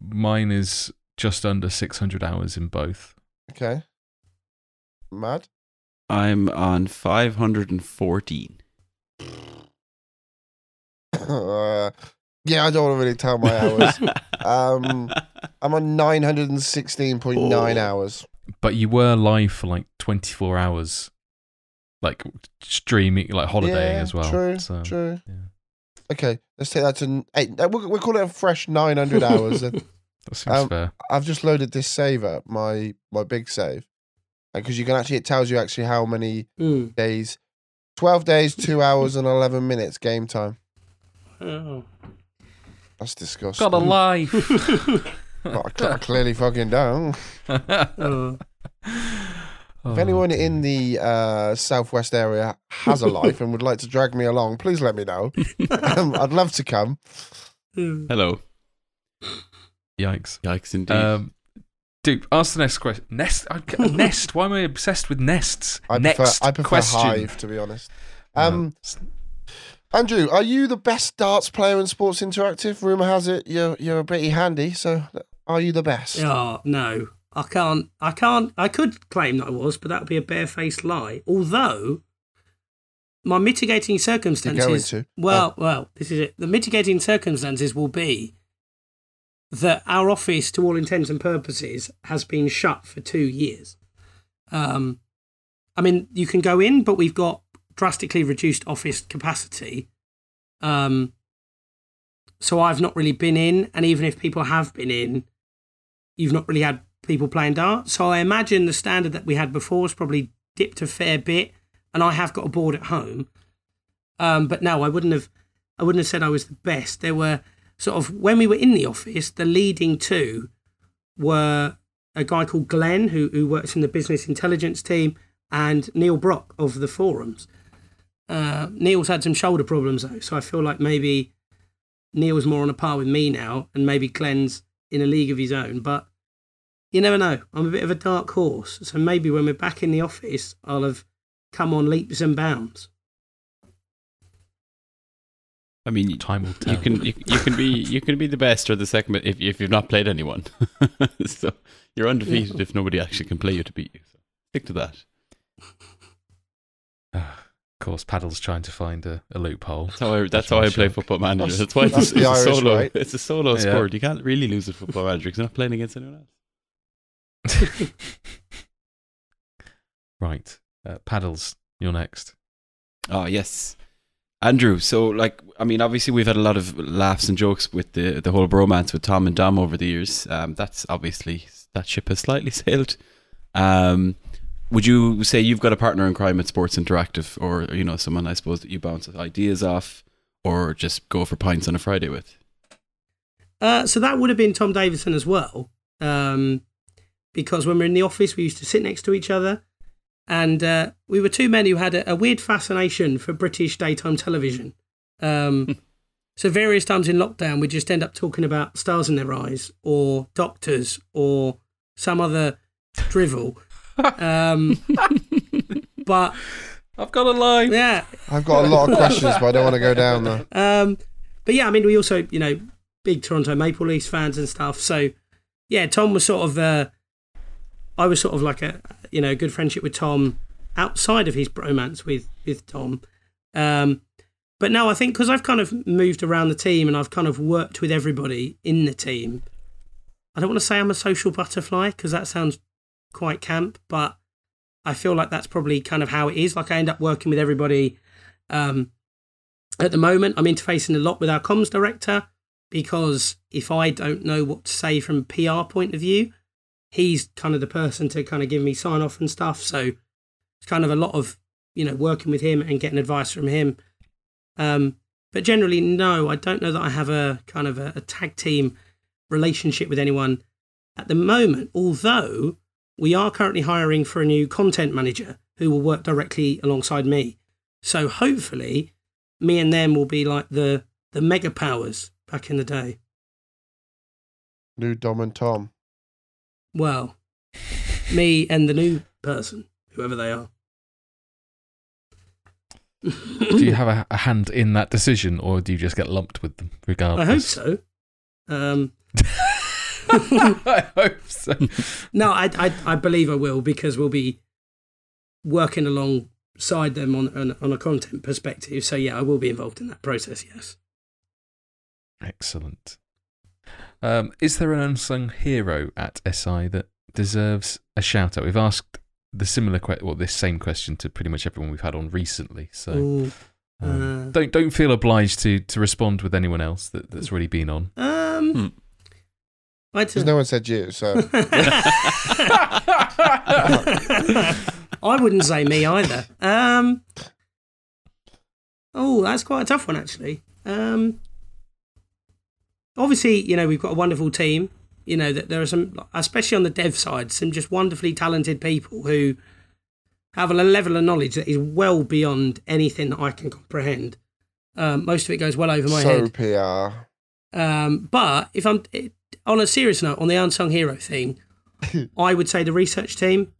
mine is just under 600 hours in both. Okay. Mad. I'm on 514. Uh, *coughs* yeah, I don't want to really tell my hours. *laughs* um, I'm on 916.9 Oh. hours. But you were live for like 24 hours, like streaming, like holidaying yeah, as well. True, so, true. yeah. Okay, let's take that to eight. uh, We'll, we'll call it a fresh 900 hours. *laughs* That seems Um, fair. I've just loaded this saver, my my big save, because you can actually it tells you actually how many Mm. days. 12 days, 2 *laughs* hours, and 11 minutes game time. Oh. That's disgusting. Got a life. Well, I I clearly fucking don't. Oh. If anyone in the uh, southwest area has a life and would like to drag me along, please let me know. *laughs* um, I'd love to come. Hello. Yikes. Yikes indeed. Um, dude, ask the next question. Nest. I, nest. Why am I obsessed with nests? I next prefer, I prefer question. Hive, to be honest. Uh, Um, Andrew, are you the best darts player in Sports Interactive? Rumor has it you're you're a bitty handy. So, are you the best? Oh no, I can't. I can't. I could claim that I was, but that would be a barefaced lie. Although my mitigating circumstances. Well, well, this is it. The mitigating circumstances will be that our office, to all intents and purposes, has been shut for two years. Um, I mean, you can go in, but we've got drastically reduced office capacity. Um, so I've not really been in, and even if people have been in, you've not really had people playing darts. So I imagine the standard that we had before was probably dipped a fair bit, and I have got a board at home. Um, but no, I wouldn't have. I wouldn't have said I was the best. There were sort of when we were in the office, the leading two were a guy called Glenn who who works in the business intelligence team and Neil Brock of the forums. Uh, Neil's had some shoulder problems though, so I feel like maybe Neil's more on a par with me now, and maybe Glenn's in a league of his own. But you never know. I'm a bit of a dark horse, so maybe when we're back in the office, I'll have come on leaps and bounds. I mean, Time will tell. you can you, you can be you can be the best or the second but if if you've not played anyone. *laughs* so you're undefeated if nobody actually can play you to beat you. So stick to that. *sighs* of course, Paddle's trying to find a, a loophole. That's how I that's That's how I play joke. Football Manager. That's- That's, why it's, that's a, it's a Irish, solo. right? It's a solo Yeah. sport. You can't really lose at Football Manager because you're not playing against anyone else. *laughs* right. Uh, Paddles, you're next. Oh yes, Andrew. So like, I mean, obviously we've had a lot of laughs and jokes with the the whole bromance with Tom and Dom over the years. Um, that's obviously that ship has slightly *laughs* sailed. Um, would you say you've got a partner in crime at Sports Interactive, or you know someone I suppose that you bounce ideas off, or just go for pints on a Friday with? Uh, so that would have been Tom Davidson as well, um, because when we were in the office, we used to sit next to each other, and uh, we were two men who had a, a weird fascination for British daytime television. Um, *laughs* so various times in lockdown, we'd just end up talking about stars in their eyes, or doctors, or some other drivel. Um, *laughs* but I've got a line. yeah, I've got a lot of questions, but I don't want to go down there. um, but yeah, I mean, we also, you know, big Toronto Maple Leafs fans and stuff. So yeah, Tom was sort of, uh, I was sort of like a, you know, good friendship with Tom outside of his bromance with with Tom. Um, but now I think because I've kind of moved around the team and I've kind of worked with everybody in the team. I don't want to say I'm a social butterfly because that sounds quite camp, but I feel like that's probably kind of how it is. Like I end up working with everybody. Um, at the moment, I'm interfacing a lot with our comms director because if I don't know what to say from a PR point of view, he's kind of the person to kind of give me sign off and stuff. So it's kind of a lot of you know working with him and getting advice from him. Um, but generally, no, I don't know that I have a kind of a, a tag team relationship with anyone at the moment. Although we are currently hiring for a new content manager who will work directly alongside me. So hopefully, me and them will be like the the mega powers back in the day. New Dom and Tom. Well, me and the new person, whoever they are. Do you have a, a hand in that decision, or do you just get lumped with them regardless? I hope so. Um, *laughs* I hope so. no, I, I I believe I will because we'll be working alongside them on, on on a content perspective. So yeah, I will be involved in that process. Yes. Excellent. Um, is there an unsung hero at SI that deserves a shout out? We've asked the similar que- well, this same question to pretty much everyone we've had on recently. So Ooh, um, uh, don't don't feel obliged to to respond with anyone else that, that's already been on. um, Hmm. I'd Because no one said you, so *laughs* I wouldn't say me either. Um, oh, that's quite a tough one, actually. Um, obviously, you know, we've got a wonderful team. You know, that there are some, especially on the dev side, some just wonderfully talented people who have a level of knowledge that is well beyond anything that I can comprehend. Um, most of it goes well over my so head. PR. Um, but if I'm it, on a serious note, on the unsung hero thing, *laughs* I would say the research team,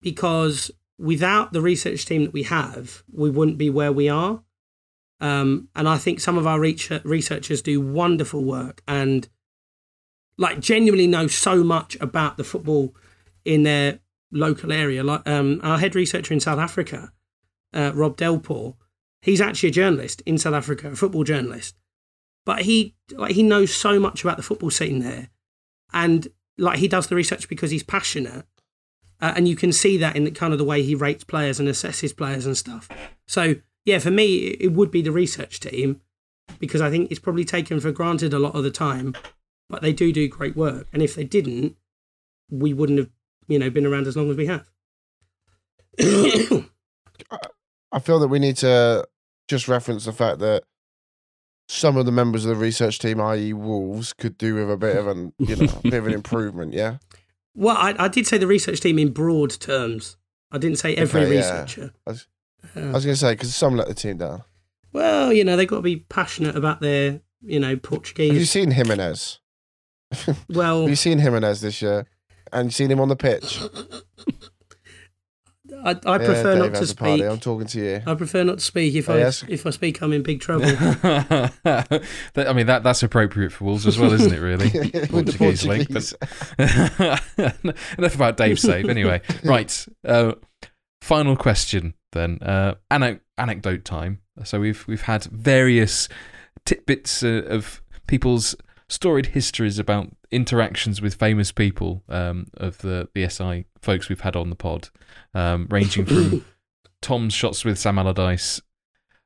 because without the research team that we have, we wouldn't be where we are. Um, and I think some of our reach- researchers do wonderful work and like genuinely know so much about the football in their local area. Like um, our head researcher in South Africa, uh, Rob Delport, he's actually a journalist in South Africa, a football journalist but he like he knows so much about the football scene there, and like he does the research because he's passionate, uh, and you can see that in the, kind of the way he rates players and assesses players and stuff. So yeah, for me, it would be the research team because I think it's probably taken for granted a lot of the time, but they do do great work, and if they didn't, we wouldn't have you know been around as long as we have. *coughs* I feel that we need to just reference the fact that some of the members of the research team, i.e., Wolves, could do with a bit of an, you know, a bit of an *laughs* improvement. Yeah. well, I, I did say the research team in broad terms. I didn't say every Okay, yeah. researcher. I I was going to say because some let the team down. Well, you know, they've got to be passionate about their, you know, Portuguese. Have you Portuguese. seen Jimenez? *laughs* Well, Have you seen Jimenez this year? And you seen him on the pitch? I, I prefer yeah, not to has party. speak. I'm talking to you. I prefer not to speak. If Oh, I yes. if I speak, I'm in big trouble. *laughs* That- I mean that that's appropriate for Wolves as well, isn't it? Really, *laughs* With the Portuguese link, but- Enough about Dave's save. Anyway, right. Uh, final question then. Uh, anec- anecdote time. So we've we've had various tidbits uh, of people's storied histories about interactions with famous people um, of the the SI folks we've had on the pod, um, ranging from *coughs* Tom's shots with Sam Allardyce,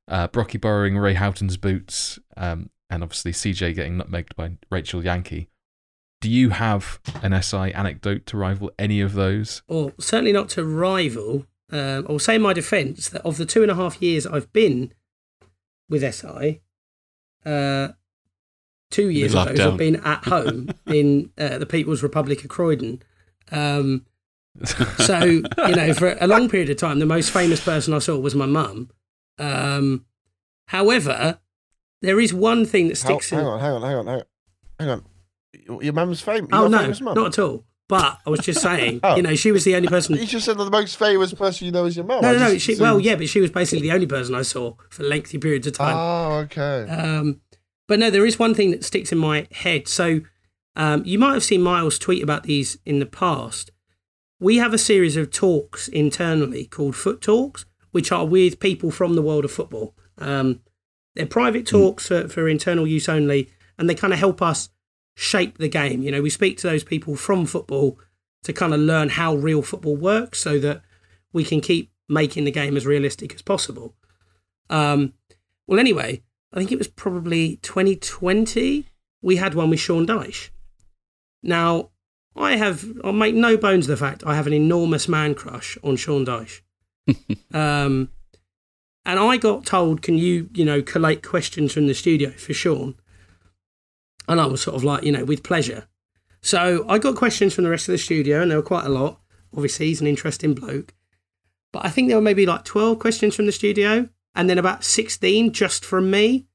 uh, Brocky borrowing Ray Houghton's boots, um, and obviously CJ getting nutmegged by Rachel Yankey. Do you have an SI anecdote to rival any of those? or certainly not to rival. Um, I'll say in my defence that of the two and a half years I've been with SI, uh, two years of those I've been at home *laughs* in uh, the People's Republic of Croydon. Um, *laughs* so you know, for a long period of time, the most famous person I saw was my mum. Um, however, there is one thing that How, sticks in. hang on, hang on, hang on, hang on. Hang on. Your mum's famous. oh no, famous mum? not at all. But I was just saying, *laughs* Oh. you know, she was the only person. You just said that the most famous person you know is your mum. No, no, no. She, well, yeah, but she was basically the only person I saw for lengthy periods of time. Oh, okay. Um, but no, there is one thing that sticks in my head. So um, you might have seen Miles tweet about these in the past. We have a series of talks internally called Foot Talks, which are with people from the world of football. Um, they're private talks for, for internal use only, and they kind of help us shape the game. You know, we speak to those people from football to kind of learn how real football works so that we can keep making the game as realistic as possible. Um, well, anyway, I think it was probably 2020. We had one with Sean Dyche. Now, I have, I'll make no bones of the fact I have an enormous man crush on Sean Dyche. *laughs* um, and I got told, can you, you know, collate questions from the studio for Sean? And I was sort of like, you know, with pleasure. So I got questions from the rest of the studio, and there were quite a lot. Obviously, he's an interesting bloke. But I think there were maybe like 12 questions from the studio, and then about 16 just from me.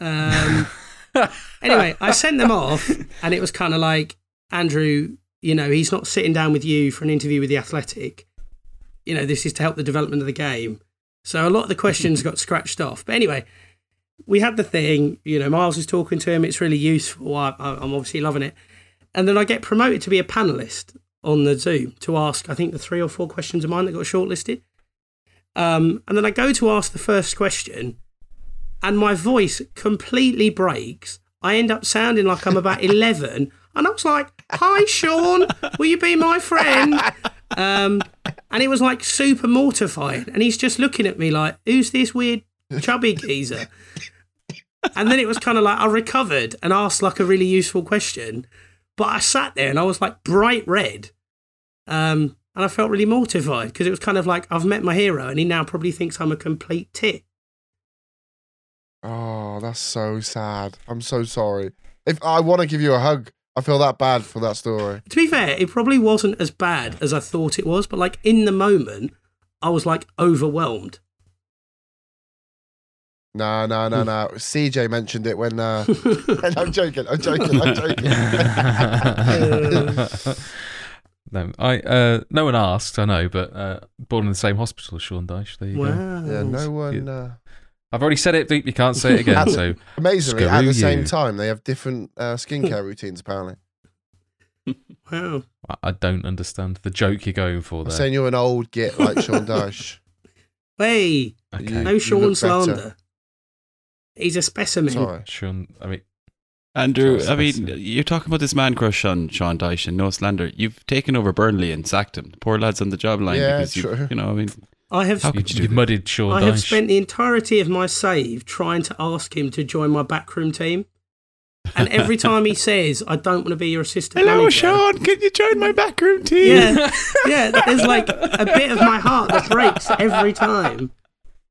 Um, *laughs* anyway, I sent them off, and it was kind of like, Andrew, you know, he's not sitting down with you for an interview with the Athletic. You know, this is to help the development of the game. So a lot of the questions got scratched off. But anyway, we had the thing, you know, Miles is talking to him. It's really useful. I, I, I'm obviously loving it. And then I get promoted to be a panelist on the Zoom to ask, I think, the three or four questions of mine that got shortlisted. Um, and then I go to ask the first question, and my voice completely breaks. I end up sounding like I'm about *laughs* 11. And I was like, Hi, Sean, will you be my friend? Um, and it was like super mortifying. And he's just looking at me like, Who's this weird chubby geezer? And then it was kind of like I recovered and asked like a really useful question. But I sat there and I was like bright red. Um, and I felt really mortified because it was kind of like I've met my hero and he now probably thinks I'm a complete tit. Oh, that's so sad. I'm so sorry. If I want to give you a hug, I feel that bad for that story. To be fair, it probably wasn't as bad as I thought it was, but like in the moment, I was like overwhelmed. No, no, no, no. CJ mentioned it when. Uh, *laughs* *laughs* I'm joking. I'm joking. I'm joking. *laughs* no, I uh, no one asked. I know, but uh, born in the same hospital as Sean Dyche. There you go. Yeah, no one. Uh, I've already said it. Deep. You can't say it again. That's- so amazingly, at Screw the same you. time, they have different uh, skincare routines. Apparently, Wow. I- I don't understand the joke you're going for I'm saying you're an old git like Sean Dyche. Hey, okay, no Sean slander. He's a specimen. Sorry. Sean. I mean, Andrew, I mean, you're talking about this man crush on Sean Dyche and no slander. You've taken over Burnley and sacked him. Poor lad's on the job line Yeah, because you, true. you know, I mean, I have How could you do you've that? muddied Sean I have spent the entirety of my save trying to ask him to join my backroom team. And every *laughs* time he says, I don't want to be your assistant hello, manager. Sean, can you join my backroom team? Yeah, yeah. There's like a bit of my heart that breaks every time.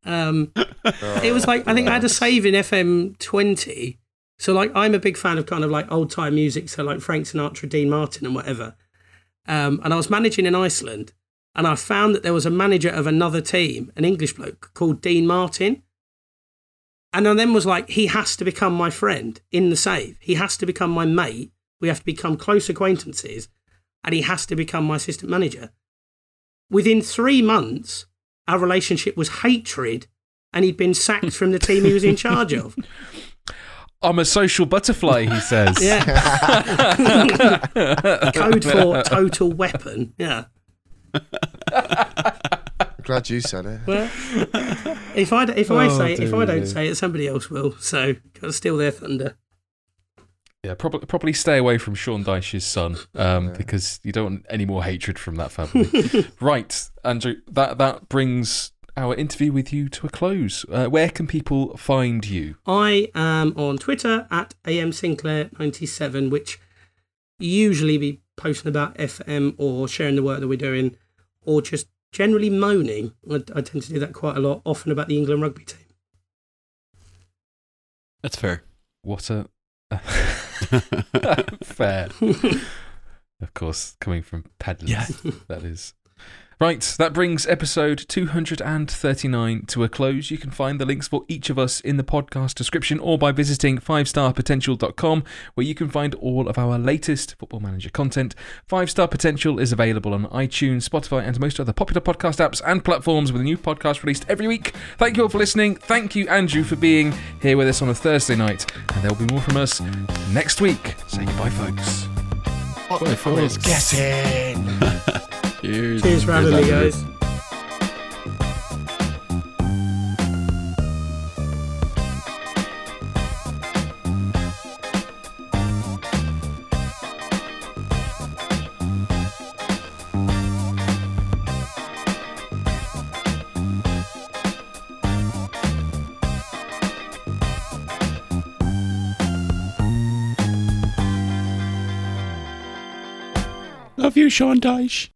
Um, it was like I think I had a save in FM twenty. So like I'm a big fan of kind of like old time music, so like Frank Sinatra, Dean Martin, and whatever. Um, and I was managing in Iceland, and I found that there was a manager of another team, an English bloke called Dean Martin. And I then was like, he has to become my friend in the save. He has to become my mate. We have to become close acquaintances, and he has to become my assistant manager. Within three months, our relationship was hatred, and he'd been sacked from the team he was in *laughs* charge of. I'm a social butterfly, he says. Yeah. *laughs* Code for total weapon. Yeah. Glad you said it. Well, if I if I Oh, say it, if I don't say it, somebody else will. So gotta steal their thunder. Yeah, probably probably stay away from Sean Dyche's son, um, Yeah. because you don't want any more hatred from that family. *laughs* right, Andrew. That that brings our interview with you to a close. Uh, where can people find you? I am on Twitter at am Sinclair ninety seven, which usually be posting about FM or sharing the work that we're doing, or just generally moaning. I, I tend to do that quite a lot, often about the England rugby team. That's fair. What a *laughs* *laughs* fair. *laughs* of course, coming from peddlers. Yeah. that is. Right, that brings episode 239 to a close. You can find the links for each of us in the podcast description or by visiting 5starpotential.com where you can find all of our latest Football Manager content. 5 Star Potential is available on iTunes, Spotify, and most other popular podcast apps and platforms with a new podcast released every week. Thank you all for listening. Thank you, Andrew, for being here with us on a Thursday night. And there'll be more from us next week. Say goodbye, folks. What Bye, the fuck is getting? *laughs* Cheers. Cheers for having me, guys. Love you, Sean Dyche.